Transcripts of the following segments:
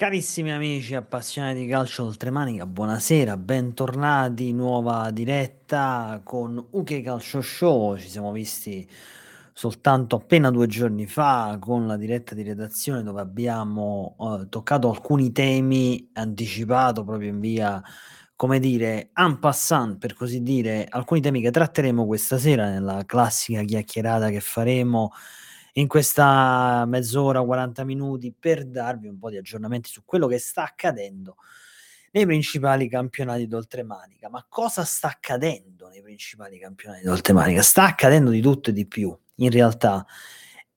Carissimi amici appassionati di calcio oltremanica, buonasera, bentornati, nuova diretta con UK Calcio Show. Ci siamo visti soltanto appena due giorni fa con la diretta di redazione dove abbiamo uh, toccato alcuni temi, anticipato proprio in via, come dire, en passant, per così dire, alcuni temi che tratteremo questa sera nella classica chiacchierata che faremo in questa mezz'ora, 40 minuti per darvi un po' di aggiornamenti su quello che sta accadendo nei principali campionati d'oltremanica. Ma cosa sta accadendo nei principali campionati d'oltremanica? Sta accadendo di tutto e di più, in realtà.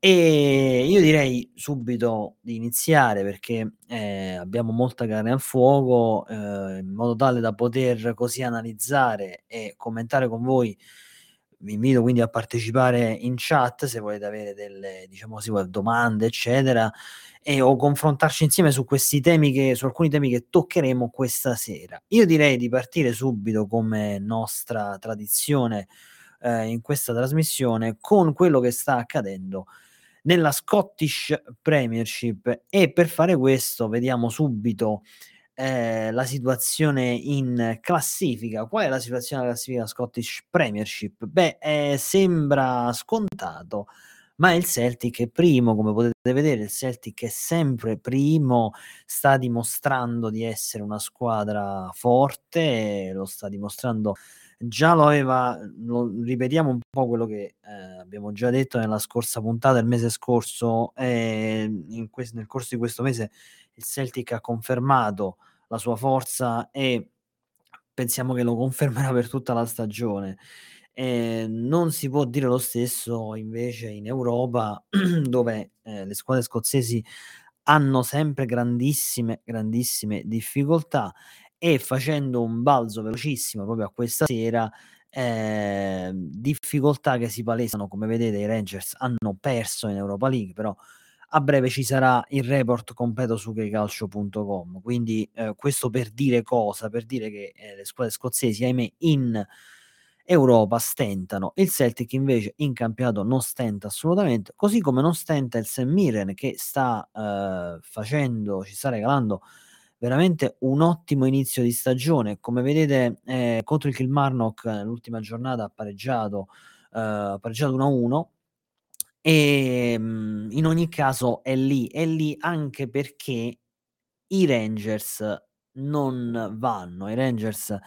E io direi subito di iniziare perché eh, abbiamo molta carne al fuoco, eh, in modo tale da poter così analizzare e commentare con voi vi invito quindi a partecipare in chat se volete avere delle diciamo così, domande, eccetera, e o confrontarci insieme su questi temi che su alcuni temi che toccheremo questa sera. Io direi di partire subito come nostra tradizione eh, in questa trasmissione con quello che sta accadendo nella Scottish Premiership e per fare questo vediamo subito eh, la situazione in classifica. Qual è la situazione della classifica Scottish Premiership? Beh, eh, sembra scontato, ma il Celtic è primo, come potete vedere, il Celtic è sempre primo, sta dimostrando di essere una squadra forte, lo sta dimostrando già lo aveva, lo, ripetiamo un po' quello che eh, abbiamo già detto nella scorsa puntata, il mese scorso, eh, quest- nel corso di questo mese il Celtic ha confermato la sua forza e pensiamo che lo confermerà per tutta la stagione. Eh, non si può dire lo stesso invece in Europa, dove eh, le squadre scozzesi hanno sempre grandissime, grandissime difficoltà e facendo un balzo velocissimo proprio a questa sera, eh, difficoltà che si palesano, come vedete i Rangers hanno perso in Europa League, però a breve ci sarà il report completo su checalcio.com. Quindi eh, questo per dire cosa? Per dire che eh, le squadre scozzesi, ahimè, in Europa stentano. Il Celtic invece in campionato non stenta assolutamente, così come non stenta il St. Mirren che sta eh, facendo, ci sta regalando veramente un ottimo inizio di stagione. Come vedete, eh, contro il Kilmarnock l'ultima giornata ha pareggiato, eh, pareggiato 1-1 e ehm, in ogni caso è lì, è lì anche perché i Rangers non vanno, i Rangers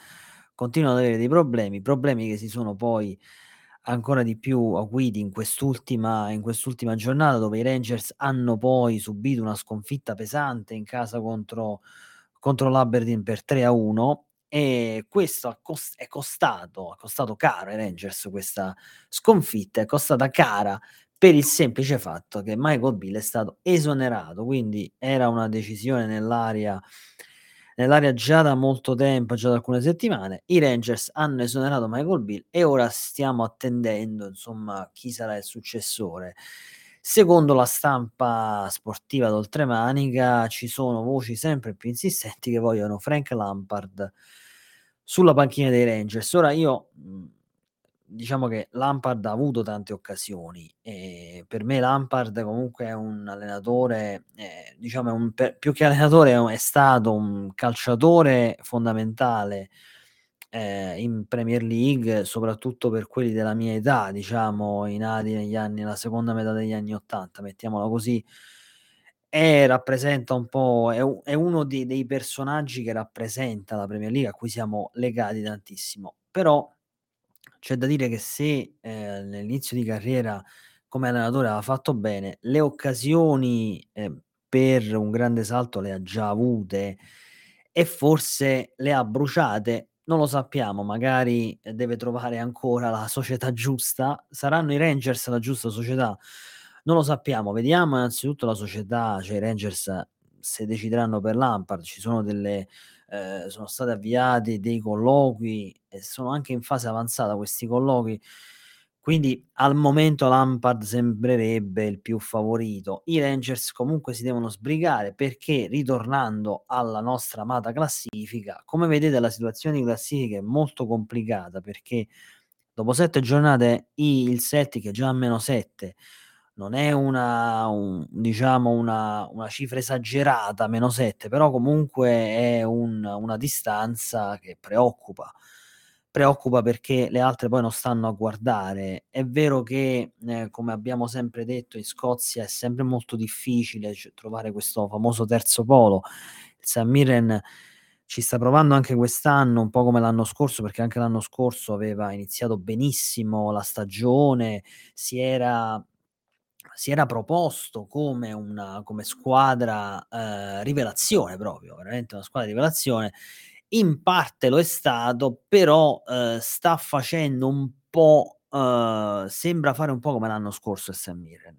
continuano ad avere dei problemi, problemi che si sono poi ancora di più acuiti in quest'ultima, in quest'ultima giornata dove i Rangers hanno poi subito una sconfitta pesante in casa contro, contro l'Aberdeen per 3 a 1 e questo è costato, è costato caro ai Rangers questa sconfitta, è costata cara per il semplice fatto che Michael Bill è stato esonerato, quindi era una decisione nell'aria, nell'aria già da molto tempo, già da alcune settimane. I Rangers hanno esonerato Michael Bill e ora stiamo attendendo, insomma, chi sarà il successore. Secondo la stampa sportiva d'oltremanica ci sono voci sempre più insistenti che vogliono Frank Lampard sulla panchina dei Rangers. Ora io diciamo che Lampard ha avuto tante occasioni e per me Lampard comunque è un allenatore, eh, diciamo è un, per, più che allenatore è stato un calciatore fondamentale eh, in Premier League, soprattutto per quelli della mia età, diciamo, i nati negli anni, la seconda metà degli anni Ottanta, mettiamola così. E rappresenta un po', è, è uno dei, dei personaggi che rappresenta la Premier League a cui siamo legati tantissimo. Però c'è da dire che se, ehm, nell'inizio di carriera come allenatore aveva fatto bene, le occasioni, ehm, per un grande salto le ha già avute e forse le ha bruciate, non lo sappiamo, magari deve trovare ancora la società giusta. Saranno i Rangers la giusta società? Non lo sappiamo. Vediamo innanzitutto la società, cioè i Rangers se decideranno per Lampard, ci sono delle eh, sono stati avviati dei colloqui e sono anche in fase avanzata questi colloqui. Quindi al momento Lampard sembrerebbe il più favorito. I Rangers comunque si devono sbrigare perché ritornando alla nostra amata classifica, come vedete la situazione di classifica è molto complicata perché dopo sette giornate il Celtic è già a meno 7, non è una un diciamo una una cifra esagerata, -7, però comunque è un una distanza che preoccupa. Preoccupa perché le altre poi non stanno a guardare. È vero che, ehm, come abbiamo sempre detto in Scozia è sempre molto difficile trovare questo famoso terzo polo. Il St Mirren ci sta provando anche quest'anno, un po' come l'anno scorso, perché anche l'anno scorso aveva iniziato benissimo la stagione, si era si era proposto come una come squadra, ehm, rivelazione proprio, veramente una squadra rivelazione. In parte lo è stato, però, ehm, sta facendo un po' ehm, sembra fare un po' come l'anno scorso St Mirren.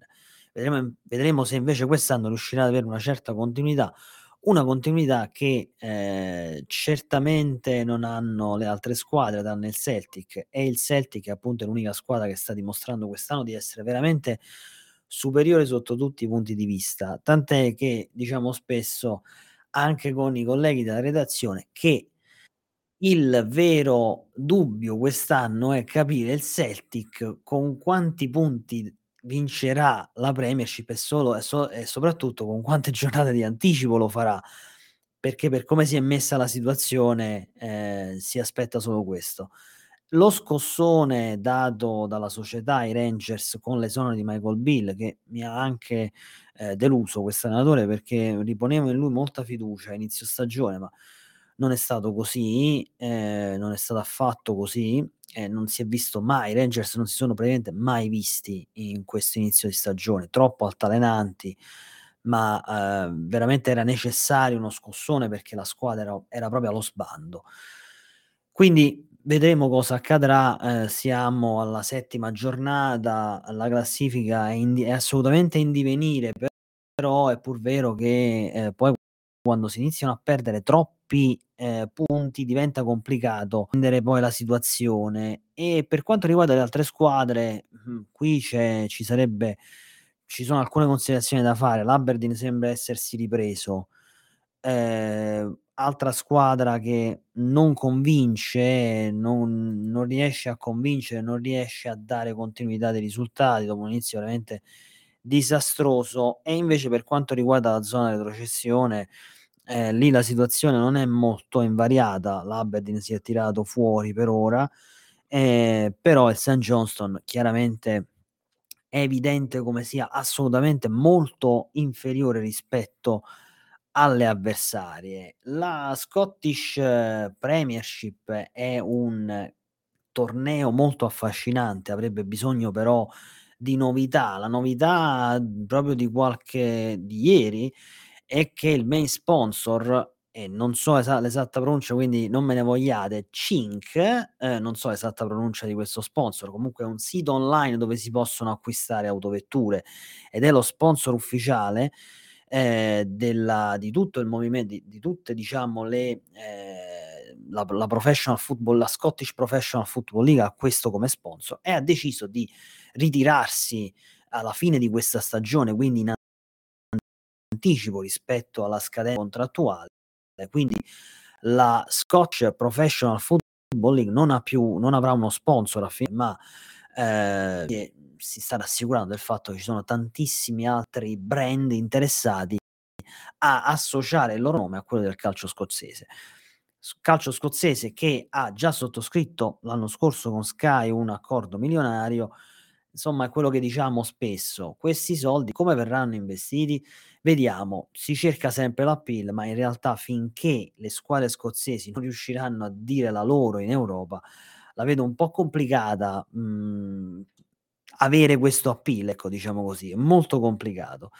Vedremo vedremo se invece quest'anno riuscirà ad avere una certa continuità, una continuità che, ehm, certamente non hanno le altre squadre tranne il Celtic, e il Celtic appunto è l'unica squadra che sta dimostrando quest'anno di essere veramente superiore sotto tutti i punti di vista. Tant'è che diciamo spesso, anche con i colleghi della redazione, che il vero dubbio quest'anno è capire il Celtic con quanti punti vincerà la Premiership e solo e so e soprattutto con quante giornate di anticipo lo farà, perché per come si è messa la situazione, ehm, si aspetta solo questo. Lo scossone dato dalla società ai Rangers con l'esonero di Michael Beale, che mi ha anche, ehm, deluso quest'allenatore perché riponevo in lui molta fiducia a inizio stagione, ma non è stato così, ehm, non è stato affatto così e non si è visto mai i Rangers non si sono praticamente mai visti in questo inizio di stagione, troppo altalenanti, ma, ehm, veramente era necessario uno scossone perché la squadra era era proprio allo sbando. Quindi vedremo cosa accadrà, ehm, siamo alla settima giornata, la classifica è in è assolutamente in divenire, però è pur vero che, ehm, poi quando si iniziano a perdere troppi, ehm, punti diventa complicato prendere poi la situazione. E per quanto riguarda le altre squadre, mhmm, qui c'è ci sarebbe ci sono alcune considerazioni da fare. L'Aberdeen sembra essersi ripreso. Ehm, altra squadra che non convince, non non riesce a convincere, non riesce a dare continuità dei risultati dopo un inizio veramente disastroso. E invece per quanto riguarda la zona retrocessione, ehm, lì la situazione non è molto invariata, l'Aberdeen si è tirato fuori per ora, ehm, però il St Johnstone chiaramente è evidente come sia assolutamente molto inferiore rispetto alle avversarie. La Scottish Premiership è un torneo molto affascinante, avrebbe bisogno però di novità. La novità proprio di qualche di ieri è che il main sponsor, e non so esa l'esatta pronuncia quindi non me ne vogliate, Cinque, ehm, non so l'esatta pronuncia di questo sponsor, comunque è un sito online dove si possono acquistare autovetture ed è lo sponsor ufficiale, ehm, della di tutto il movimen di di tutte diciamo le ehm, la la professional football la Scottish Professional Football League ha questo come sponsor e ha deciso di ritirarsi alla fine di questa stagione, quindi in anticipo rispetto alla scadenza contrattuale. Quindi la Scotch Professional Football League non ha più non avrà uno sponsor a fine ma, ehm, si sta rassicurando del fatto che ci sono tantissimi altri brand interessati a associare il loro nome a quello del calcio scozzese. Calcio scozzese che ha già sottoscritto l'anno scorso con Sky un accordo milionario. Insomma è quello che diciamo spesso: questi soldi come verranno investiti? Vediamo, si cerca sempre l'appeal, ma in realtà finché le squadre scozzesi non riusciranno a dire la loro in Europa, la vedo un po' complicata, mhmm, avere questo appeal, ecco, diciamo così, è molto complicato.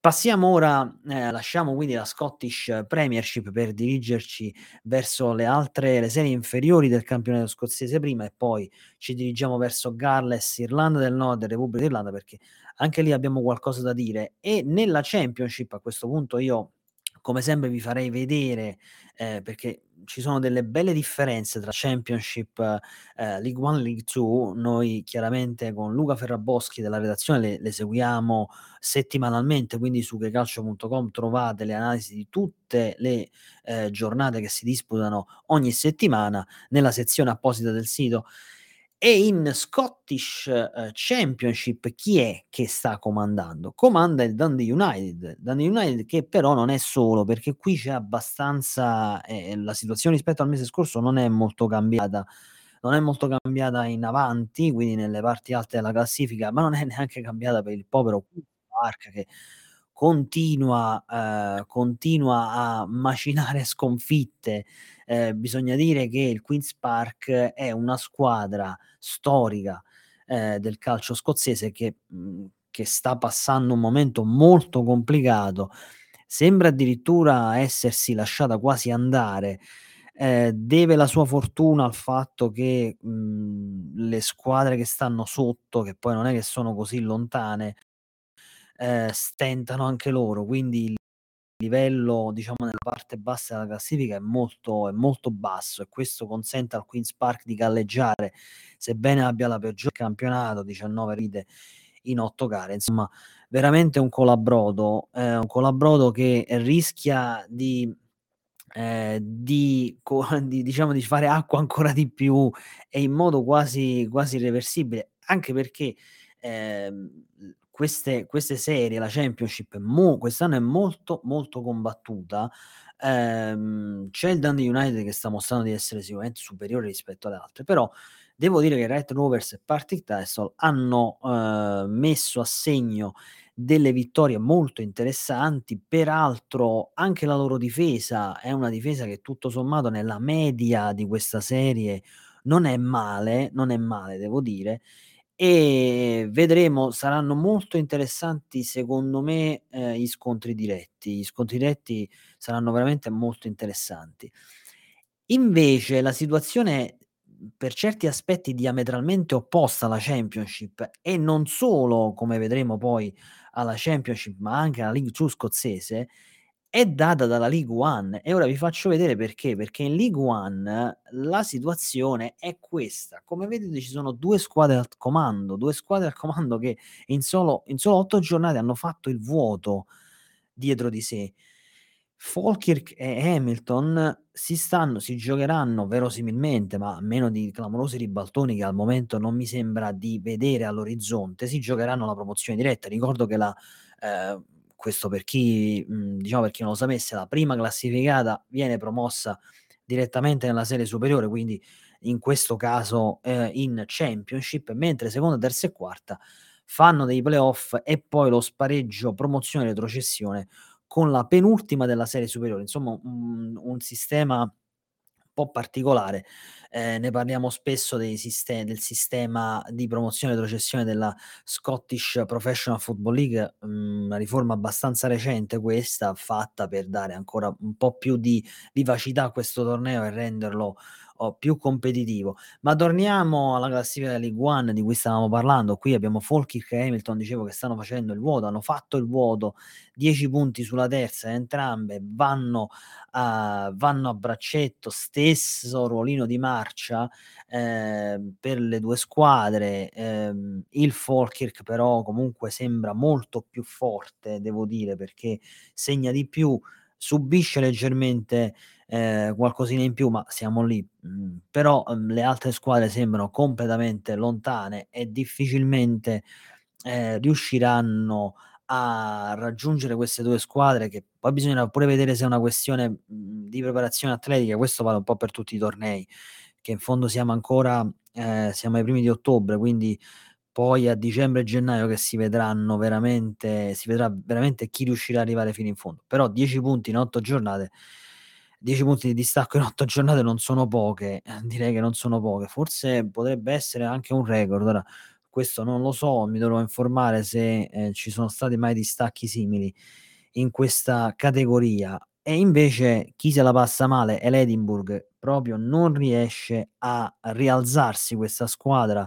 Passiamo ora ehm, lasciamo quindi la Scottish Premiership per dirigerci verso le altre le serie inferiori del campionato scozzese prima e poi ci dirigiamo verso Galles, Irlanda del Nord e Repubblica d'Irlanda perché anche lì abbiamo qualcosa da dire. E nella Championship a questo punto io come sempre vi farei vedere, ehm, perché ci sono delle belle differenze tra Championship, ehm, League One, League Two. Noi chiaramente con Luca Ferraboschi della redazione le le seguiamo settimanalmente, quindi su checalcio.com trovate le analisi di tutte le, ehm, giornate che si disputano ogni settimana nella sezione apposita del sito. E in Scottish, ehm, Championship chi è che sta comandando? Comanda il Dundee United. Dundee United che però non è solo, perché qui c'è abbastanza ehm, la situazione rispetto al mese scorso non è molto cambiata. Non è molto cambiata in avanti, quindi nelle parti alte della classifica, ma non è neanche cambiata per il povero Park che continua ehm, continua a macinare sconfitte. Ehm, bisogna dire che il Queen's Park è una squadra storica, ehm, del calcio scozzese che mhmm, che sta passando un momento molto complicato. Sembra addirittura essersi lasciata quasi andare. Ehm, deve la sua fortuna al fatto che, mhmm, le squadre che stanno sotto, che poi non è che sono così lontane ehm, stentano anche loro, quindi il livello, diciamo, nella parte bassa della classifica è molto è molto basso e questo consente al Queen's Park di galleggiare, sebbene abbia la peggior campionato, 19 ride in 8 gare. Insomma, veramente un colabrodo, ehm, un colabrodo che rischia di ehm, di di diciamo di fare acqua ancora di più e in modo quasi quasi irreversibile, anche perché, ehm, queste queste serie, la Championship, mo quest'anno è molto, molto combattuta. Ehm, c'è il Dundee United che sta mostrando di essere sicuramente superiore rispetto alle altre, però devo dire che Raith Rovers e Partick Thistle hanno, ehm, messo a segno delle vittorie molto interessanti. Peraltro anche la loro difesa è una difesa che tutto sommato nella media di questa serie non è male, non è male devo dire. E vedremo, saranno molto interessanti secondo me, ehm, gli scontri diretti. Gli scontri diretti saranno veramente molto interessanti. Invece la situazione, per certi aspetti diametralmente opposta alla Championship e non solo, come vedremo poi, alla Championship, ma anche alla League 2 scozzese, è data dalla League One e ora vi faccio vedere perché, perché in League One la situazione è questa: come vedete ci sono 2 squadre al comando, 2 squadre al comando che in solo in solo 8 giornate hanno fatto il vuoto dietro di sé. Falkirk e Hamilton si stanno si giocheranno verosimilmente, ma a meno di clamorosi ribaltoni che al momento non mi sembra di vedere all'orizzonte, si giocheranno la promozione diretta. Ricordo che la ehm, questo per chi mhmm, diciamo per chi non lo sapesse, la prima classificata viene promossa direttamente nella serie superiore, quindi in questo caso, ehm, in Championship, mentre seconda, terza e quarta fanno dei playoff e poi lo spareggio promozione retrocessione con la penultima della serie superiore. Insomma, un un sistema po' particolare. Ehm, ne parliamo spesso dei siste del sistema di promozione e retrocessione della Scottish Professional Football League, mhmm, una riforma abbastanza recente questa, fatta per dare ancora un po' più di vivacità a questo torneo e renderlo, o più competitivo. Ma torniamo alla classifica League One di cui stavamo parlando. Qui abbiamo Falkirk e Hamilton, dicevo, che stanno facendo il vuoto, hanno fatto il vuoto, 10 punti sulla terza, entrambe vanno a vanno a braccetto, stesso ruolino di marcia, ehm, per le 2 squadre. Ehm, il Falkirk però comunque sembra molto più forte, devo dire, perché segna di più, subisce leggermente, ehm, qualcosina in più, ma siamo lì. Mhmm, però, uhm, le altre squadre sembrano completamente lontane e difficilmente, ehm, riusciranno a raggiungere queste 2 squadre che poi bisognerà pure vedere se è una questione, mhmm, di preparazione atletica, questo vale un po' per tutti i tornei, che in fondo siamo ancora ehm, siamo ai primi di ottobre, quindi poi a dicembre e gennaio che si vedranno veramente si vedrà veramente chi riuscirà ad arrivare fino in fondo. Però 10 punti in 8 giornate 10 punti di distacco in 8 giornate non sono poche, eh, direi che non sono poche. Forse potrebbe essere anche un record. Ora questo non lo so, mi dovrò informare se, ehm, ci sono stati mai distacchi simili in questa categoria. E invece chi se la passa male è l'Edinburgh, proprio non riesce a rialzarsi questa squadra,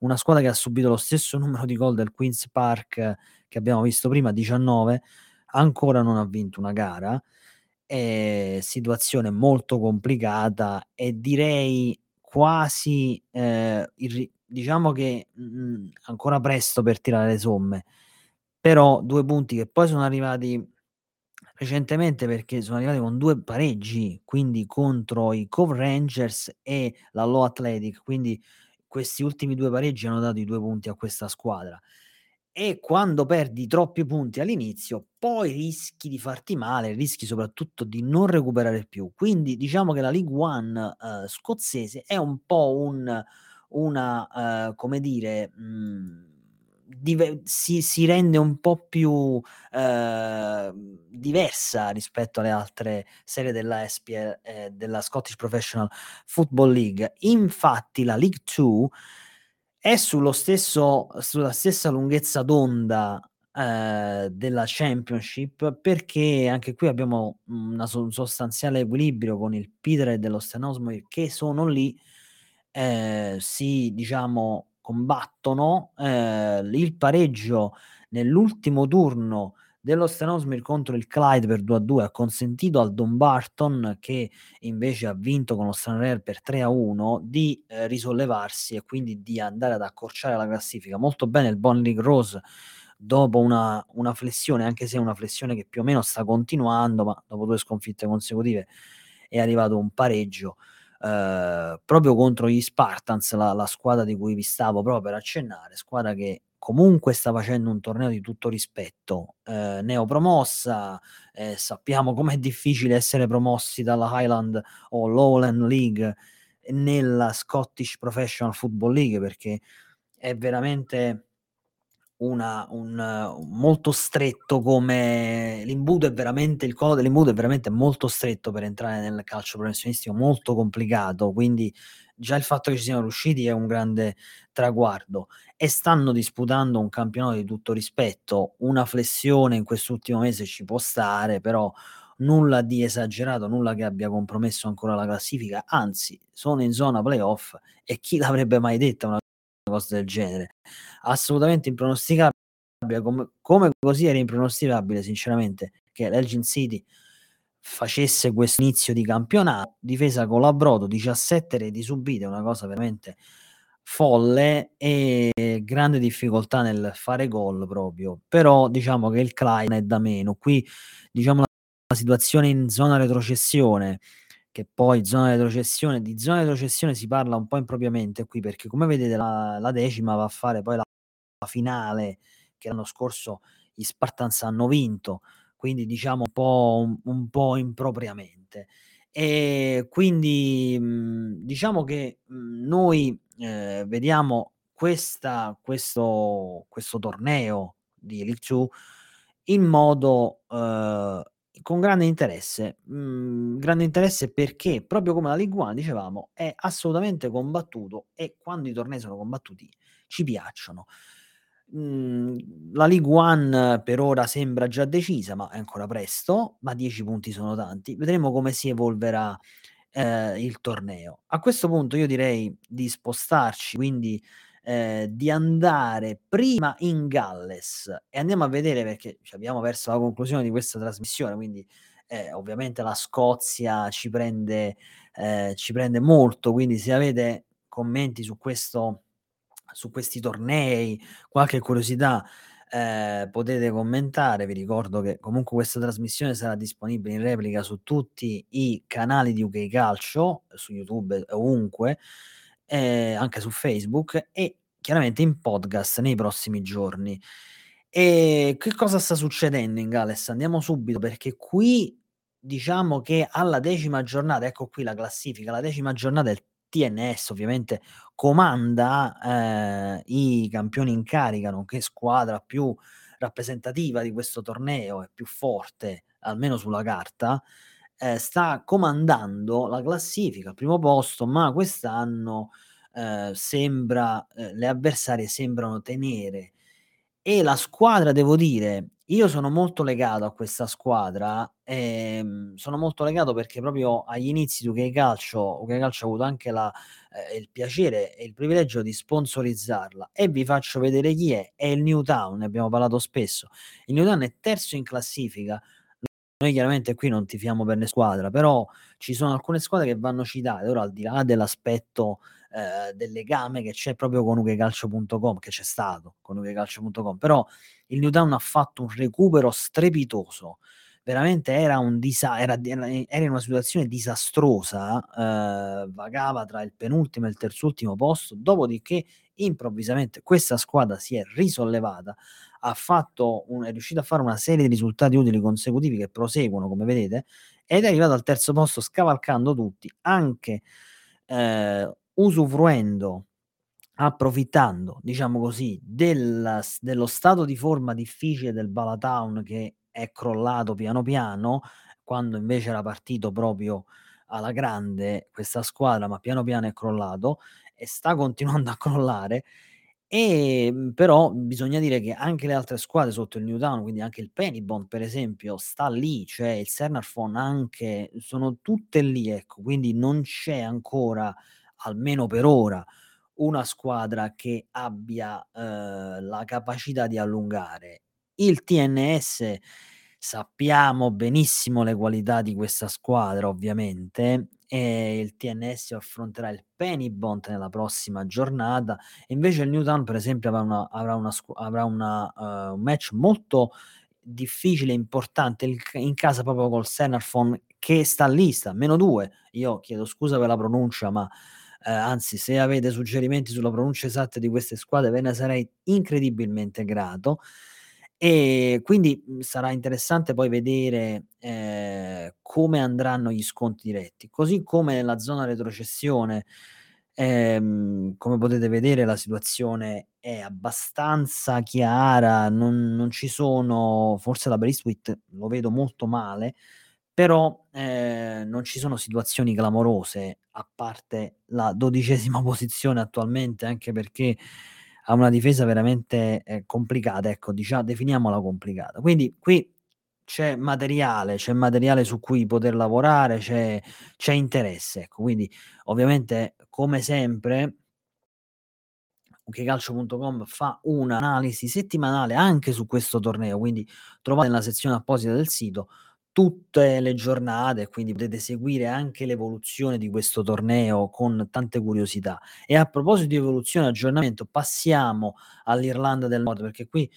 una squadra che ha subito lo stesso numero di gol del Queen's Park che abbiamo visto prima, 19, ancora non ha vinto una gara. Ehm, situazione molto complicata e direi quasi, ehm, irri diciamo che, mhmm, ancora presto per tirare le somme, però 2 punti che poi sono arrivati recentemente perché sono arrivati con 2 pareggi, quindi contro i Cove Rangers e la Low Athletic, quindi questi ultimi due pareggi hanno dato i due punti a questa squadra. E quando perdi troppi punti all'inizio, poi rischi di farti male, rischi soprattutto di non recuperare più. Quindi diciamo che la League One uh, scozzese è un po' un, una, uh, come dire, mh, mhmm, dive- si, si, rende un po' più uh, diversa rispetto alle altre serie della SPL, eh, della Scottish Professional Football League. Infatti la League 2 è sullo stesso, sulla stessa lunghezza d'onda eh, della Championship perché anche qui abbiamo un sostanziale equilibrio con il Peter dello Stenosmo che sono lì, eh, si diciamo combattono eh, il pareggio nell'ultimo turno dello Stanosmir contro il Clyde per 2-2 ha consentito al Don Barton, che invece ha vinto con lo Stranraer per 3-1, di eh, risollevarsi e quindi di andare ad accorciare la classifica. Molto bene il Bon League Rose dopo una, una, flessione, anche se è una flessione che più o meno sta continuando, ma dopo due sconfitte consecutive è arrivato un pareggio. Eh, proprio contro gli Spartans, la, la, squadra di cui vi stavo proprio per accennare, squadra che comunque sta facendo un torneo di tutto rispetto, eh, neopromossa, eh, sappiamo com'è difficile essere promossi dalla Highland o Lowland League nella Scottish Professional Football League perché è veramente una, un, molto stretto come l'imbuto è veramente il codo dell'imbuto è veramente molto stretto per entrare nel calcio professionistico molto complicato quindi già il fatto che ci siano riusciti è un grande traguardo. E stanno disputando un campionato di tutto rispetto. Una flessione in quest'ultimo mese ci può stare però nulla di esagerato nulla che abbia compromesso ancora la classifica. Anzi sono in zona playoff e chi l'avrebbe mai detto una cosa del genere. Assolutamente impronosticabile, come, come così era impronosticabile, sinceramente, che l'Elgin City facesse questo inizio di campionato, difesa con la Brodo, 17 reti subite, una cosa veramente folle e grande difficoltà nel fare gol proprio, però diciamo che il Klein è da meno, qui diciamo la situazione in zona retrocessione che poi zona retrocessione, di zona retrocessione si parla un po' impropriamente qui perché come vedete la, la decima va a fare poi la, la, finale che l'anno scorso gli Spartans hanno vinto, quindi diciamo un po', un, un po impropriamente. E quindi mh, diciamo che mh, noi eh, vediamo questa, questo, questo torneo di League 2 in modo eh, con grande interesse. Mhmm, grande interesse perché, proprio come la League One dicevamo, è assolutamente combattuto e quando i tornei sono combattuti ci piacciono. Mhmm, la League One per ora sembra già decisa, ma è ancora presto, ma 10 punti sono tanti. Vedremo come si evolverà, ehm, il torneo. A questo punto io direi di spostarci, quindi eh, di andare prima in Galles e andiamo a vedere perché abbiamo verso la conclusione di questa trasmissione, quindi eh, ovviamente la Scozia ci prende, eh, ci prende molto, quindi se avete commenti su questo su questi tornei, qualche curiosità eh, potete commentare. Vi ricordo che comunque questa trasmissione sarà disponibile in replica su tutti i canali di UK Calcio, su YouTube ovunque eh, anche su Facebook e chiaramente in podcast nei prossimi giorni. E che cosa sta succedendo in Galles? Andiamo subito perché qui diciamo che alla decima giornata, ecco qui la classifica, la decima giornata il TNS ovviamente comanda eh, i campioni in carica, nonché squadra più rappresentativa di questo torneo e più forte, almeno sulla carta, eh, sta comandando la classifica al primo posto, ma quest'anno eh, sembra, eh, le avversarie sembrano tenere. E la squadra, devo dire, io sono molto legato a questa squadra, ehm, sono molto legato perché proprio agli inizi di UK Calcio, UK Calcio ha avuto anche la, eh, il piacere e il privilegio di sponsorizzarla e vi faccio vedere chi è, è il Newtown, ne abbiamo parlato spesso. Il Newtown è terzo in classifica, noi chiaramente qui non tifiamo per le squadre, però ci sono alcune squadre che vanno citate. Ora, al di là dell'aspetto eh, del legame che c'è proprio con ugecalcio.com, che c'è stato con ugecalcio.com, però il Newtown ha fatto un recupero strepitoso veramente era un disa era era in una situazione disastrosa, ehm, vagava tra il penultimo e il terzultimo posto, dopodiché improvvisamente questa squadra si è risollevata, ha fatto un è riuscita a fare una serie di risultati utili consecutivi che proseguono, come vedete, ed è arrivata al terzo posto scavalcando tutti, anche, ehm, usufruendo approfittando, diciamo così, del dello stato di forma difficile del Bala-Town che è crollato piano piano, quando invece era partito proprio alla grande questa squadra, ma piano piano è crollato e sta continuando a crollare. Ehm, però bisogna dire che anche le altre squadre sotto il Newtown, quindi anche il Penybone per esempio, sta lì, cioè il Sernarfon anche, sono tutte lì, ecco, quindi non c'è ancora, almeno per ora, una squadra che abbia, uhm, la capacità di allungare. Il TNS sappiamo benissimo le qualità di questa squadra ovviamente, e il TNS affronterà il Penybont nella prossima giornata, invece il Newtown per esempio avrà una avrà una avrà una uhm, un match molto difficile e importante in casa proprio col Sernarfon che sta lì, sta a -2. Io chiedo scusa per la pronuncia, ma, ehm, anzi se avete suggerimenti sulla pronuncia esatta di queste squadre ve ne sarei incredibilmente grato. E quindi, mhmm, sarà interessante poi vedere, ehm, come andranno gli scontri diretti. Così come nella zona retrocessione, ehm, come potete vedere la situazione è abbastanza chiara, non non ci sono forse l'Aberystwyth lo vedo molto male, però, ehm, non ci sono situazioni clamorose, a parte la dodicesima posizione attualmente, anche perché ha una difesa veramente, ehm, complicata, ecco, dicia definiamola complicata. Quindi qui c'è materiale, c'è materiale su cui poter lavorare, c'è c'è interesse, ecco. Quindi ovviamente come sempre UKCalcio.com fa un'analisi settimanale anche su questo torneo, quindi trovate nella sezione apposita del sito tutte le giornate quindi potete seguire anche l'evoluzione di questo torneo con tante curiosità. E a proposito di evoluzione e aggiornamento, passiamo all'Irlanda del Nord, perché qui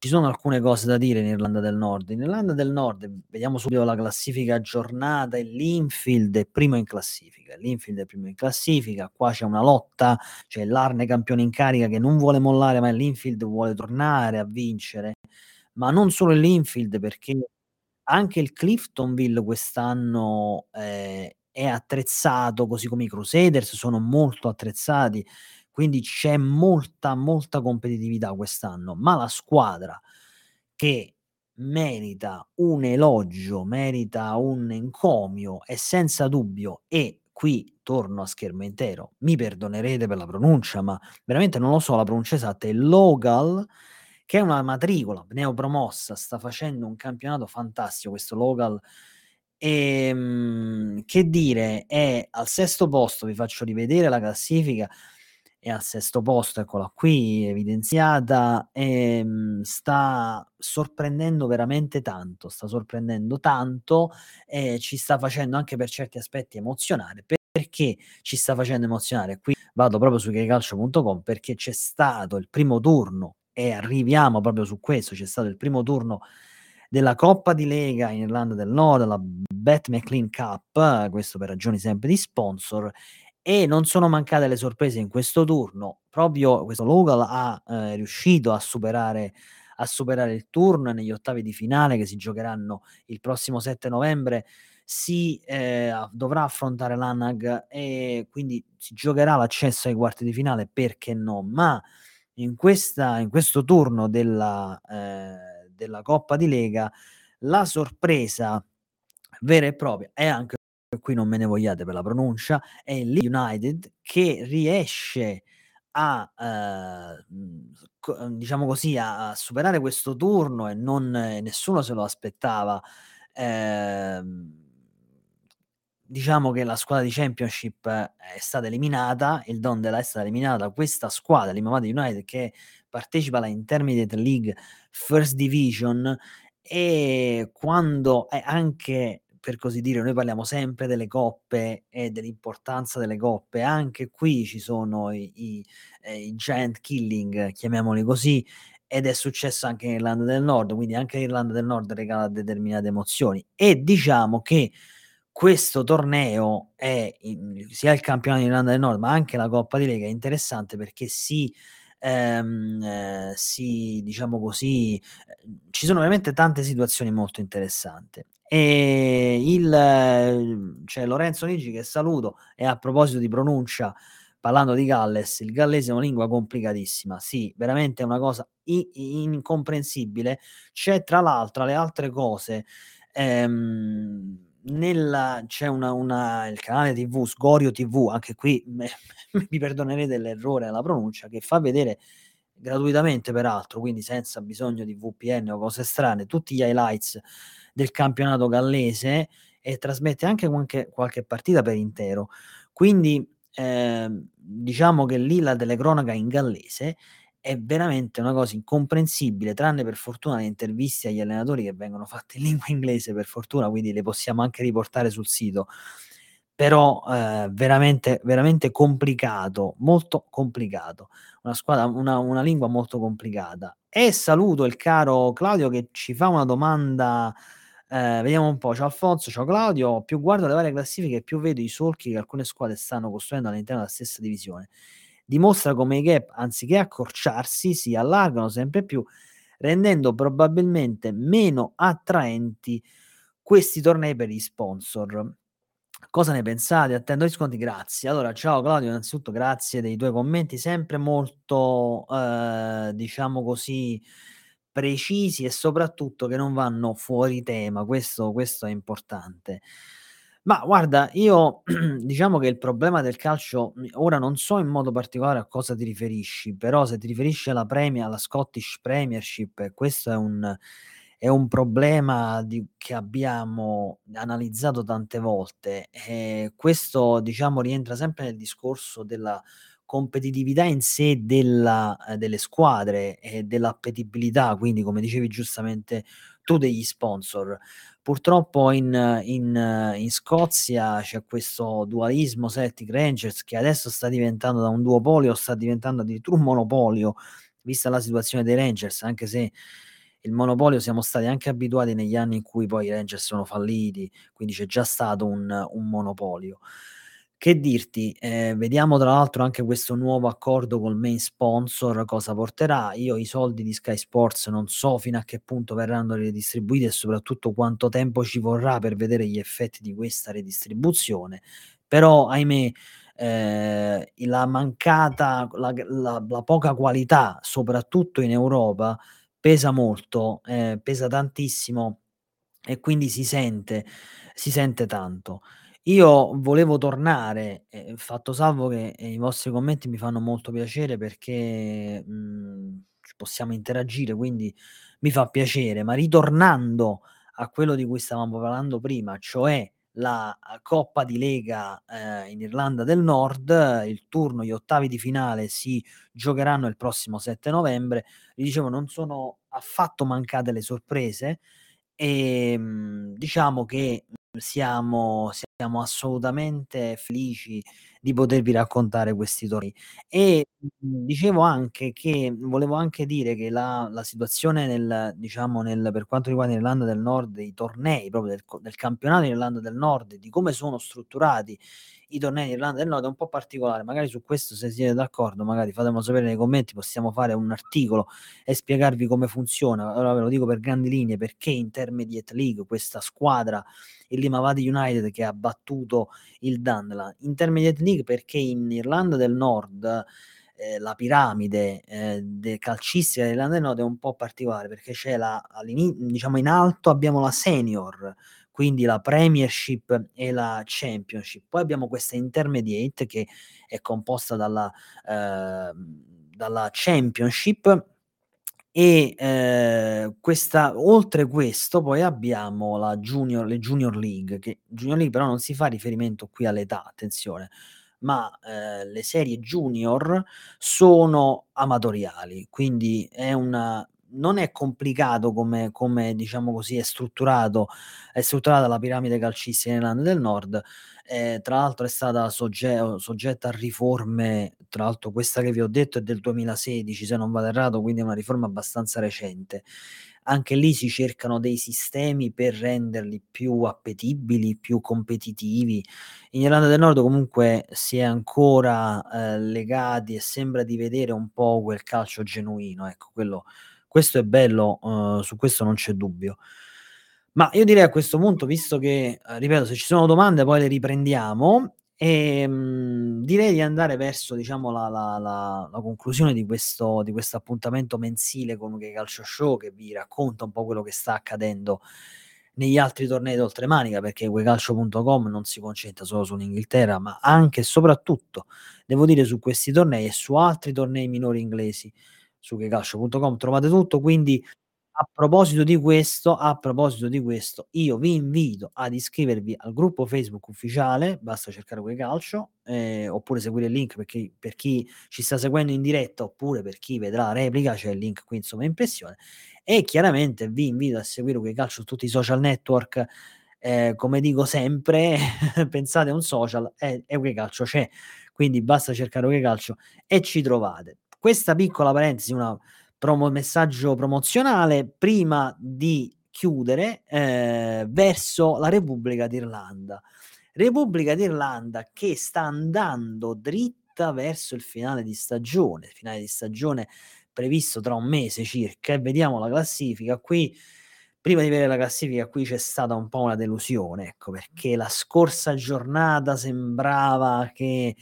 ci sono alcune cose da dire in Irlanda del Nord. In Irlanda del Nord, vediamo subito la classifica aggiornata, Linfield è primo in classifica, Linfield è primo in classifica, qua c'è una lotta, c'è l'Arne campione in carica che non vuole mollare, ma Linfield vuole tornare a vincere. Ma non solo Linfield, perché anche il Cliftonville quest'anno, ehm, è attrezzato, così come i Crusaders sono molto attrezzati, quindi c'è molta, molta competitività quest'anno. Ma la squadra che merita un elogio, merita un encomio è senza dubbio e qui torno a schermo intero, mi perdonerete per la pronuncia, ma veramente non lo so la pronuncia esatta, è Logal, che è una matricola neopromossa, sta facendo un campionato fantastico questo Logal. Ehm, che dire, è al sesto posto, vi faccio rivedere la classifica, è al sesto posto, eccola qui evidenziata, ehm, sta sorprendendo veramente tanto, sta sorprendendo tanto e ci sta facendo anche per certi aspetti emozionare. Perché ci sta facendo emozionare? Qui vado proprio su UKCalcio.com perché c'è stato il primo turno e arriviamo proprio su questo, c'è stato il primo turno della Coppa di Lega in Irlanda del Nord, la Bet McLean Cup, questo per ragioni sempre di sponsor, e non sono mancate le sorprese in questo turno. Proprio questo Logal ha, ehm, riuscito a superare a superare il turno negli ottavi di finale che si giocheranno il prossimo 7 novembre, si, a dovrà affrontare l'Anag e quindi si giocherà l'accesso ai quarti di finale, perché no, ma in questa in questo turno della ehm, della Coppa di Lega, la sorpresa vera e propria e anche qui non me ne vogliate per la pronuncia, è il Leeds United che riesce a, mhmm, co diciamo così, a superare questo turno e non nessuno se lo aspettava. Ehm, diciamo che la squadra di Championship è stata eliminata, il Dundee è stata eliminata, questa squadra, l'Imavada United, che partecipa alla Intermediate League First Division e quando e anche per così dire, noi parliamo sempre delle coppe e dell'importanza delle coppe, anche qui ci sono i i ehm, i giant killing, chiamiamoli così, ed è successo anche in Irlanda del Nord, quindi anche l'Irlanda del Nord regala determinate emozioni. E diciamo che questo torneo è in sia il campionato di Irlanda del Nord, ma anche la Coppa di Lega è interessante perché si ehm, si diciamo così, ehm, ci sono veramente tante situazioni molto interessante. E il c'è Lorenzo Nigi che saluto e a proposito di pronuncia, parlando di Galles, il gallese è una lingua complicatissima. Sì, veramente è una cosa i incomprensibile. C'è tra l'altra le altre cose, ehm, nella c'è una una il canale TV, Sgorio TV, anche qui me mi perdonerete l'errore alla pronuncia, che fa vedere gratuitamente peraltro, quindi senza bisogno di VPN o cose strane, tutti gli highlights del campionato gallese e trasmette anche qualche qualche partita per intero. Quindi, ehm, diciamo che lì la telecronaca in gallese è veramente una cosa incomprensibile, tranne per fortuna le interviste agli allenatori che vengono fatte in lingua inglese per fortuna, quindi le possiamo anche riportare sul sito. Però, ehm, veramente veramente complicato, molto complicato. Una squadra una una lingua molto complicata. E saluto il caro Claudio che ci fa una domanda ehm, vediamo un po'. Ciao Alfonso, ciao Claudio. Più guardo le varie classifiche, più vedo i solchi che alcune squadre stanno costruendo all'interno della stessa divisione. Dimostra come i gap, anziché accorciarsi, si allargano sempre più, rendendo probabilmente meno attraenti questi tornei per gli sponsor. Cosa ne pensate? Attendo riscontri, grazie. Allora, ciao Claudio, innanzitutto grazie dei tuoi commenti, sempre molto, ehm, diciamo così, precisi e soprattutto che non vanno fuori tema, questo questo è importante. Ma guarda, io diciamo che il problema del calcio ora non so in modo particolare a cosa ti riferisci, però se ti riferisci alla Premier alla Scottish Premiership, questo è un è un problema di che abbiamo analizzato tante volte. E questo, diciamo, rientra sempre nel discorso della competitività in sé della ehm, delle squadre e dell'appetibilità, quindi come dicevi giustamente tu, degli sponsor. Purtroppo in in in Scozia c'è questo dualismo Celtic Rangers che adesso sta diventando da un duopolio, sta diventando addirittura un monopolio, vista la situazione dei Rangers, anche se il monopolio siamo stati anche abituati negli anni in cui poi i Rangers sono falliti, quindi c'è già stato un un monopolio. Che dirti, ehm, vediamo tra l'altro anche questo nuovo accordo col main sponsor cosa porterà. Io i soldi di Sky Sports non so fino a che punto verranno redistribuiti e soprattutto quanto tempo ci vorrà per vedere gli effetti di questa redistribuzione, però ahimè, i la mancata la la la poca qualità, soprattutto in Europa, pesa molto, ehm, pesa tantissimo e quindi si sente si sente tanto. Io volevo tornare, ehm, fatto salvo che, ehm, i vostri commenti mi fanno molto piacere perché, mhmm, c possiamo interagire, quindi mi fa piacere, ma ritornando a quello di cui stavamo parlando prima, cioè la, uhm, Coppa di Lega, ehm, in Irlanda del Nord, il turno, gli ottavi di finale si giocheranno il prossimo 7 novembre. Vi dicevo, non sono affatto mancate le sorprese, ehm, diciamo che, siamo siamo assolutamente felici di potervi raccontare questi tornei. E, mhmm, dicevo anche che volevo anche dire che la la situazione nel diciamo nel per quanto riguarda l'Irlanda del Nord, i tornei proprio del del campionato in Irlanda del Nord, di come sono strutturati i tornei in Irlanda del Nord è un po' particolare. Magari su questo se siete d'accordo, magari fatemelo sapere nei commenti, possiamo fare un articolo e spiegarvi come funziona. Allora ve lo dico per grandi linee, perché Intermediate League, questa squadra, il Limavady United che ha battuto il Dandenong. Intermediate League perché in Irlanda del Nord, ehm, la piramide, ehm, de calcistica dell'Irlanda del Nord è un po' particolare, perché c'è la diciamo in alto abbiamo la Senior, quindi la Premiership e la Championship. Poi abbiamo questa Intermediate che è composta dalla ehm, dalla Championship e, ehm, questa oltre questo poi abbiamo la Junior le Junior League, che Junior League però non si fa riferimento qui all'età, attenzione, ma, ehm, le serie junior sono amatoriali, quindi è una non è complicato come come diciamo così è strutturato è strutturata la piramide calcistica Irlanda del Nord. Ehm, tra l'altro è stata sogge soggetta a riforme, tra l'altro questa che vi ho detto è del 2016 se non vado errato, quindi è una riforma abbastanza recente. Anche lì si cercano dei sistemi per renderli più appetibili, più competitivi. In Irlanda del Nord comunque si è ancora, ehm, legati e sembra di vedere un po' quel calcio genuino, ecco, quello questo è bello, uhm, su questo non c'è dubbio. Ma io direi a questo punto, visto che, ehm, ripeto, se ci sono domande poi le riprendiamo, ehm, direi di andare verso diciamo la la la la conclusione di questo di questo appuntamento mensile con UK Calcio Show, che vi racconta un po' quello che sta accadendo negli altri tornei d'oltremanica, perché UKCalcio.com non si concentra solo sull'Inghilterra, ma anche e soprattutto, devo dire, su questi tornei e su altri tornei minori inglesi. Su UKCalcio.com trovate tutto, quindi a proposito di questo a proposito di questo, io vi invito ad iscrivervi al gruppo Facebook ufficiale, basta cercare UK Calcio, ehm, oppure seguire il link per chi per chi ci sta seguendo in diretta, oppure per chi vedrà la replica, c'è il link qui insomma in impressione. E chiaramente vi invito a seguire UK Calcio su tutti i social network, ehm, come dico sempre, pensate a un social e e UK Calcio c'è, quindi basta cercare UK Calcio e ci trovate. Questa piccola parentesi, una promo messaggio promozionale prima di chiudere, ehm, verso la Repubblica d'Irlanda. Repubblica d'Irlanda che sta andando dritta verso il finale di stagione, finale di stagione previsto tra un mese circa e vediamo la classifica qui prima di vedere la classifica qui c'è stata un po' una delusione, ecco, perché la scorsa giornata sembrava che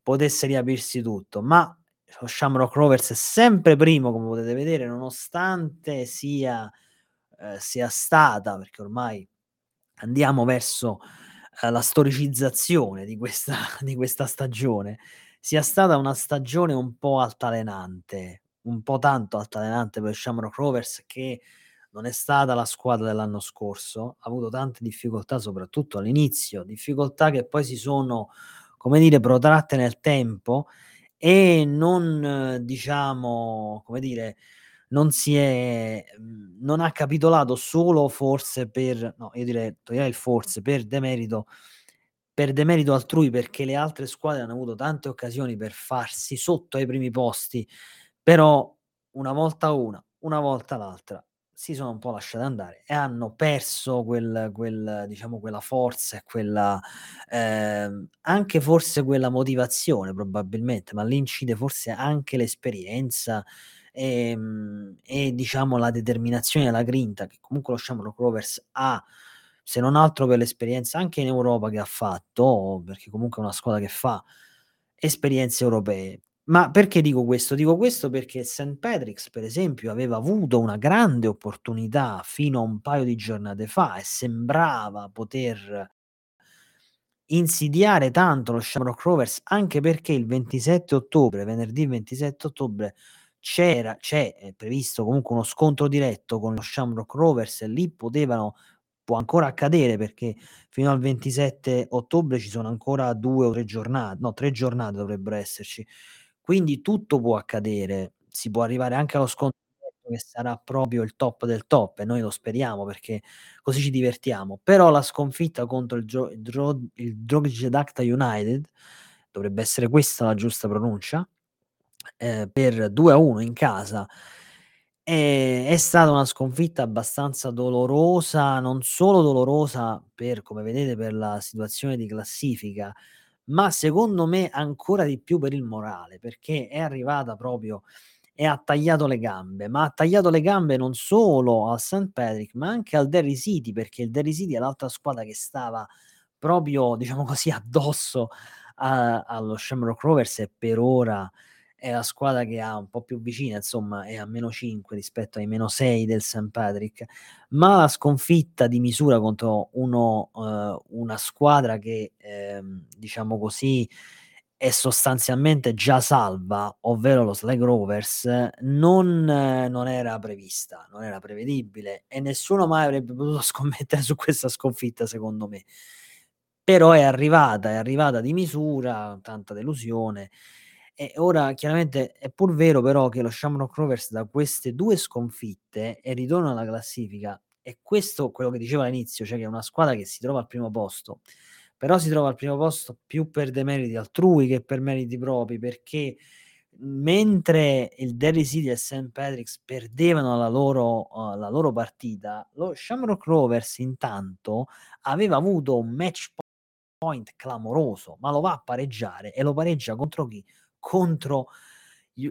potesse riaprirsi tutto, ma lo Shamrock Rovers è sempre primo come potete vedere, nonostante sia ehm, sia stata perché ormai andiamo verso, ehm, la storicizzazione di questa di questa stagione, sia stata una stagione un po' altalenante, un po' tanto altalenante per Shamrock Rovers che non è stata la squadra dell'anno scorso, ha avuto tante difficoltà soprattutto all'inizio, difficoltà che poi si sono, come dire, protratte nel tempo e non diciamo, come dire, non si è mhmm, non ha capitolato solo forse per no, io direi toglierei il forse, per demerito per demerito altrui, perché le altre squadre hanno avuto tante occasioni per farsi sotto ai primi posti, però una volta una, una volta l'altra si sono un po' lasciate andare e hanno perso quel quel diciamo quella forza e quella ehm, anche forse quella motivazione probabilmente, ma lì incide forse anche l'esperienza, ehm, e diciamo la determinazione e la grinta che comunque lo Shamrock Rovers ha, se non altro per l'esperienza anche in Europa che ha fatto, perché comunque è una squadra che fa esperienze europee. Ma perché dico questo? Dico questo perché St. Patrick's, per esempio, aveva avuto una grande opportunità fino a un paio di giornate fa e sembrava poter insidiare tanto lo Shamrock Rovers, anche perché il 27 ottobre, venerdì 27 ottobre, c'era c'è, previsto comunque uno scontro diretto con lo Shamrock Rovers e lì potevano può ancora accadere perché fino al 27 ottobre ci sono ancora 2 o 3 giornate, no 3 giornate dovrebbero esserci. Quindi tutto può accadere, si può arrivare anche allo scontro che sarà proprio il top del top e noi lo speriamo perché così ci divertiamo, però la sconfitta contro il il Drogedakta United, dovrebbe essere questa la giusta pronuncia, ehm, per 2-1 in casa, ehm, è stata una sconfitta abbastanza dolorosa, non solo dolorosa per come vedete per la situazione di classifica, ma secondo me ancora di più per il morale, perché è arrivata proprio e ha tagliato le gambe, ma ha tagliato le gambe non solo al St. Patrick, ma anche al Derry City, perché il Derry City è l'altra squadra che stava proprio, diciamo così, addosso a allo Shamrock Rovers e per ora è la squadra che ha un po' più vicina, insomma, è a -5 rispetto ai -6 del St. Patrick, ma la sconfitta di misura contro uno uhm, una squadra che, ehm, diciamo così, è sostanzialmente già salva, ovvero lo Sligo Rovers, non non era prevista, non era prevedibile e nessuno mai avrebbe potuto scommettere su questa sconfitta secondo me. Però è arrivata, è arrivata di misura, tanta delusione E ora chiaramente è pur vero però che lo Shamrock Rovers da queste 2 sconfitte e ritorno alla classifica, e questo quello che dicevo all'inizio, cioè che è una squadra che si trova al primo posto, però si trova al primo posto più per demeriti altrui che per meriti propri, perché mentre il Derry City e St. Patrick's perdevano la loro, uh, la loro partita, lo Shamrock Rovers intanto aveva avuto un match point clamoroso, ma lo va a pareggiare e lo pareggia contro chi? Contro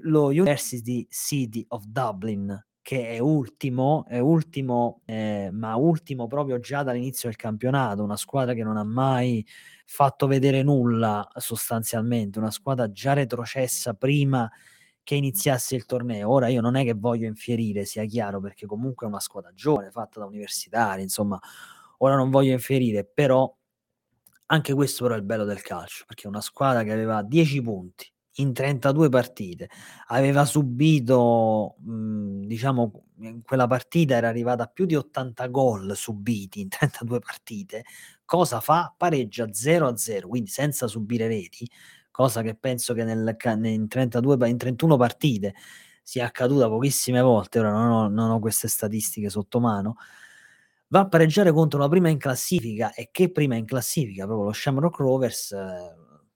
lo University City of Dublin, che è ultimo, è ultimo, eh, ma ultimo proprio già dall'inizio del campionato, una squadra che non ha mai fatto vedere nulla sostanzialmente, una squadra già retrocessa prima che iniziasse il torneo. Ora io non è che voglio infierire, sia chiaro, perché comunque è una squadra giovane, fatta da universitari, insomma, ora non voglio infierire, però anche questo però è il bello del calcio, perché una squadra che aveva 10 punti in 32 partite, aveva subito, mhmm, diciamo, in quella partita era arrivata a più di 80 gol subiti in 32 partite. Cosa fa? Pareggia 0-0, quindi senza subire reti, cosa che penso che nel in 32 in 31 partite sia accaduta pochissime volte, ora non ho non ho queste statistiche sotto mano va a pareggiare contro la prima in classifica e che prima in classifica, proprio lo Shamrock Rovers,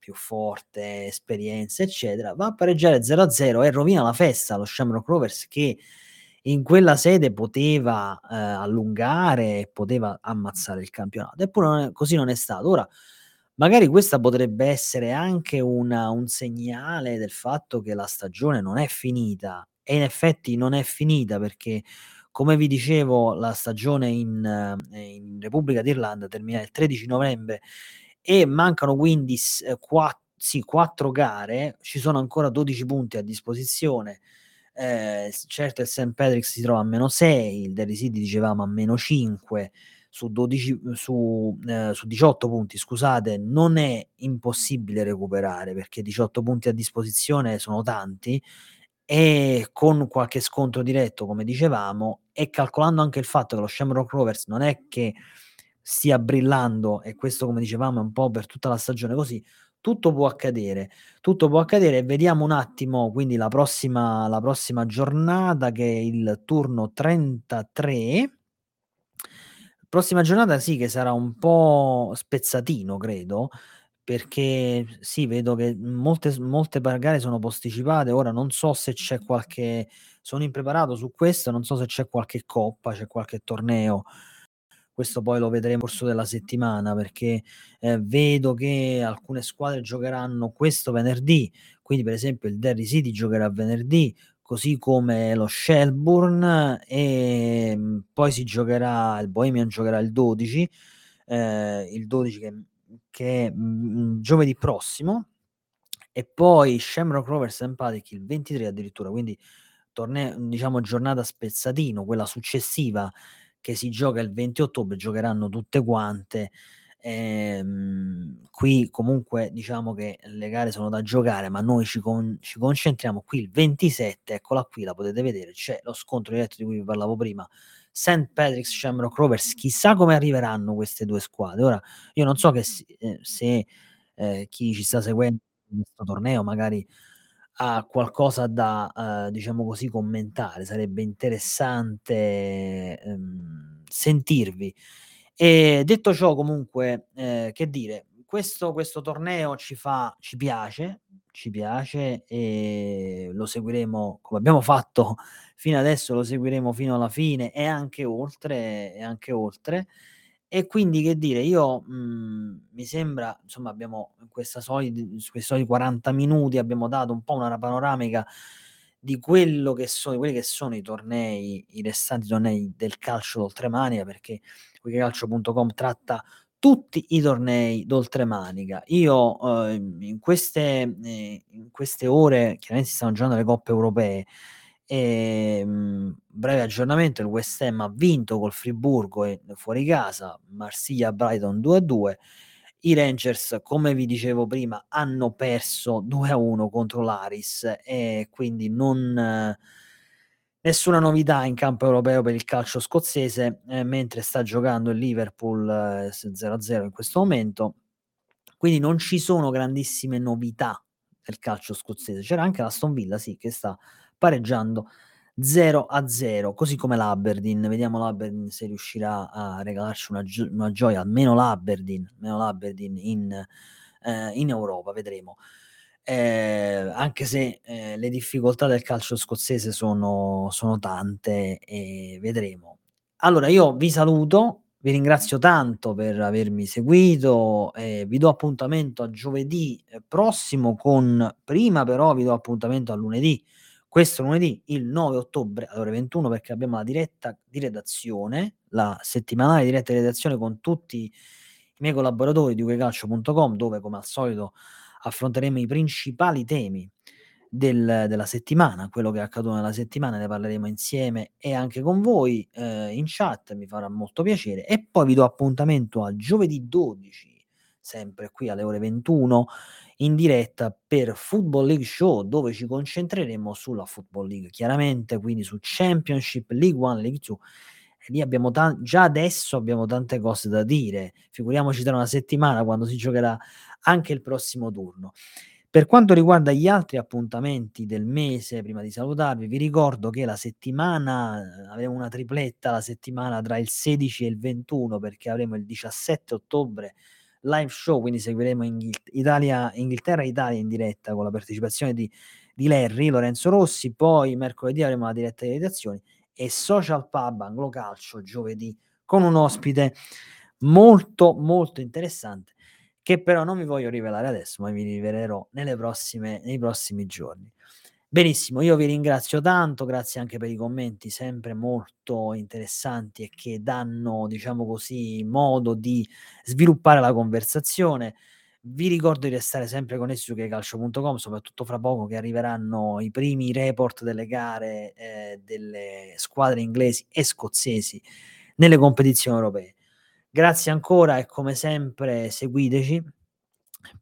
più forte, esperienza, eccetera, va a pareggiare 0-0 e rovina la festa lo Shamrock Rovers che in quella sede poteva eh, allungare, poteva ammazzare il campionato, eppure non è, così non è stato. Ora, magari questa potrebbe essere anche una, un segnale del fatto che la stagione non è finita e in effetti non è finita perché come vi dicevo, la stagione in, ehm, in Repubblica d'Irlanda termina il 13 novembre e mancano quindi eh, qua- sì, 4 gare, ci sono ancora 12 punti a disposizione. Eh, certo il St. Patrick's si trova a meno 6, il City dicevamo a meno 5 su, 12, su, eh, su 18 punti, scusate, non è impossibile recuperare perché 18 punti a disposizione sono tanti e con qualche scontro diretto, come dicevamo, e calcolando anche il fatto che lo Shamrock Rovers non è che stia brillando, e questo, come dicevamo, è un po' per tutta la stagione così, tutto può accadere, tutto può accadere vediamo un attimo quindi la prossima, la prossima giornata che è il turno 33. Prossima giornata sì che sarà un po' spezzatino, credo, perché sì, vedo che molte molte gare sono posticipate. Ora non so se c'è qualche sono impreparato su questo, non so se c'è qualche coppa, c'è qualche torneo. Questo poi lo vedremo nel corso della settimana perché, ehm, vedo che alcune squadre giocheranno questo venerdì, quindi per esempio il Derry City giocherà venerdì, così come lo Shelbourne, ehm, poi si giocherà il Bohemian giocherà il 12, ehm, il 12 che che è, mhmm, giovedì prossimo, e poi Shamrock Rovers Empathic il 23 addirittura, quindi torneo diciamo giornata spezzatino, quella successiva che si gioca il 20 ottobre, giocheranno tutte quante. Ehm, qui comunque diciamo che le gare sono da giocare, ma noi ci, con, ci concentriamo qui il 27, eccola qui, la potete vedere, c'è lo scontro diretto di cui vi parlavo prima St. Patrick's Shamrock Rovers, chissà come arriveranno queste due squadre. Ora, io non so che si, eh, se eh, chi ci sta seguendo in questo torneo magari ha qualcosa da, eh, diciamo così, commentare, sarebbe interessante ehm, sentirvi. E detto ciò, comunque, eh, che dire, questo, questo torneo ci fa, ci piace, ci piace e lo seguiremo come abbiamo fatto fino adesso, lo seguiremo fino alla fine e anche oltre, e anche oltre. E quindi che dire, io mhmm, mi sembra, insomma, abbiamo questa soliti su questi soliti 40 minuti abbiamo dato un po' una panoramica di quello che sono, quelli che sono i tornei, i restanti tornei del calcio d'oltremanica, perché wikicalcio.com tratta tutti i tornei d'oltremanica. Io uhm, in queste ehm, in queste ore chiaramente si stanno giocando le coppe europee, ehm, breve aggiornamento, il West Ham ha vinto col Friburgo e fuori casa, Marsiglia-Brighton 2-2. I Rangers, come vi dicevo prima, hanno perso 2-1 contro l'Aris e quindi non Nessuna novità in campo europeo per il calcio scozzese, ehm, mentre sta giocando il Liverpool s 0-0 in questo momento. Quindi non ci sono grandissime novità del calcio scozzese. C'era anche l'Aston Villa, sì, che sta pareggiando 0-0, così come l'Aberdeen. Vediamo l'Aberdeen se riuscirà a regalarci una, gio- una gioia, almeno l'Aberdeen, almeno l'Aberdeen in, eh, in Europa, vedremo. Eh, anche se eh, le difficoltà del calcio scozzese sono, sono tante e vedremo. Allora io vi saluto, vi ringrazio tanto per avermi seguito e vi do appuntamento a giovedì eh, prossimo con prima però vi do appuntamento a lunedì questo lunedì il 9 ottobre alle ore 21 perché abbiamo la diretta di redazione la settimanale diretta di redazione con tutti i miei collaboratori di ukecalcio.com dove come al solito affronteremo i principali temi del, della settimana, quello che è accaduto nella settimana, ne parleremo insieme e anche con voi eh, in chat, mi farà molto piacere. E poi vi do appuntamento a giovedì 12, sempre qui alle ore 21, in diretta per Football League Show, dove ci concentreremo sulla Football League, chiaramente, quindi su Championship, League One, League Two. E lì abbiamo ta- già adesso abbiamo tante cose da dire, figuriamoci tra una settimana quando si giocherà anche il prossimo turno. Per quanto riguarda gli altri appuntamenti del mese, prima di salutarvi, vi ricordo che la settimana avevo una tripletta la settimana tra il 16 e il 21 perché avremo il 17 ottobre live show, quindi seguiremo Inghil- Italia, Inghilterra e Italia in diretta con la partecipazione di, di Larry, Lorenzo Rossi, poi mercoledì avremo la diretta di redazioni e Social Pub Anglo Calcio giovedì con un ospite molto molto interessante che però non vi voglio rivelare adesso, ma vi rivelerò nelle prossime, nei prossimi giorni. Benissimo, io vi ringrazio tanto, grazie anche per i commenti sempre molto interessanti e che danno, diciamo così, modo di sviluppare la conversazione. Vi ricordo di restare sempre connessi su calcio.com, soprattutto fra poco che arriveranno i primi report delle gare eh, delle squadre inglesi e scozzesi nelle competizioni europee. Grazie ancora e come sempre seguiteci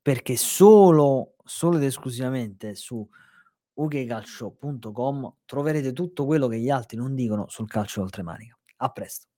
perché solo, solo ed esclusivamente su ukecalcio.com troverete tutto quello che gli altri non dicono sul calcio oltremanica. A presto.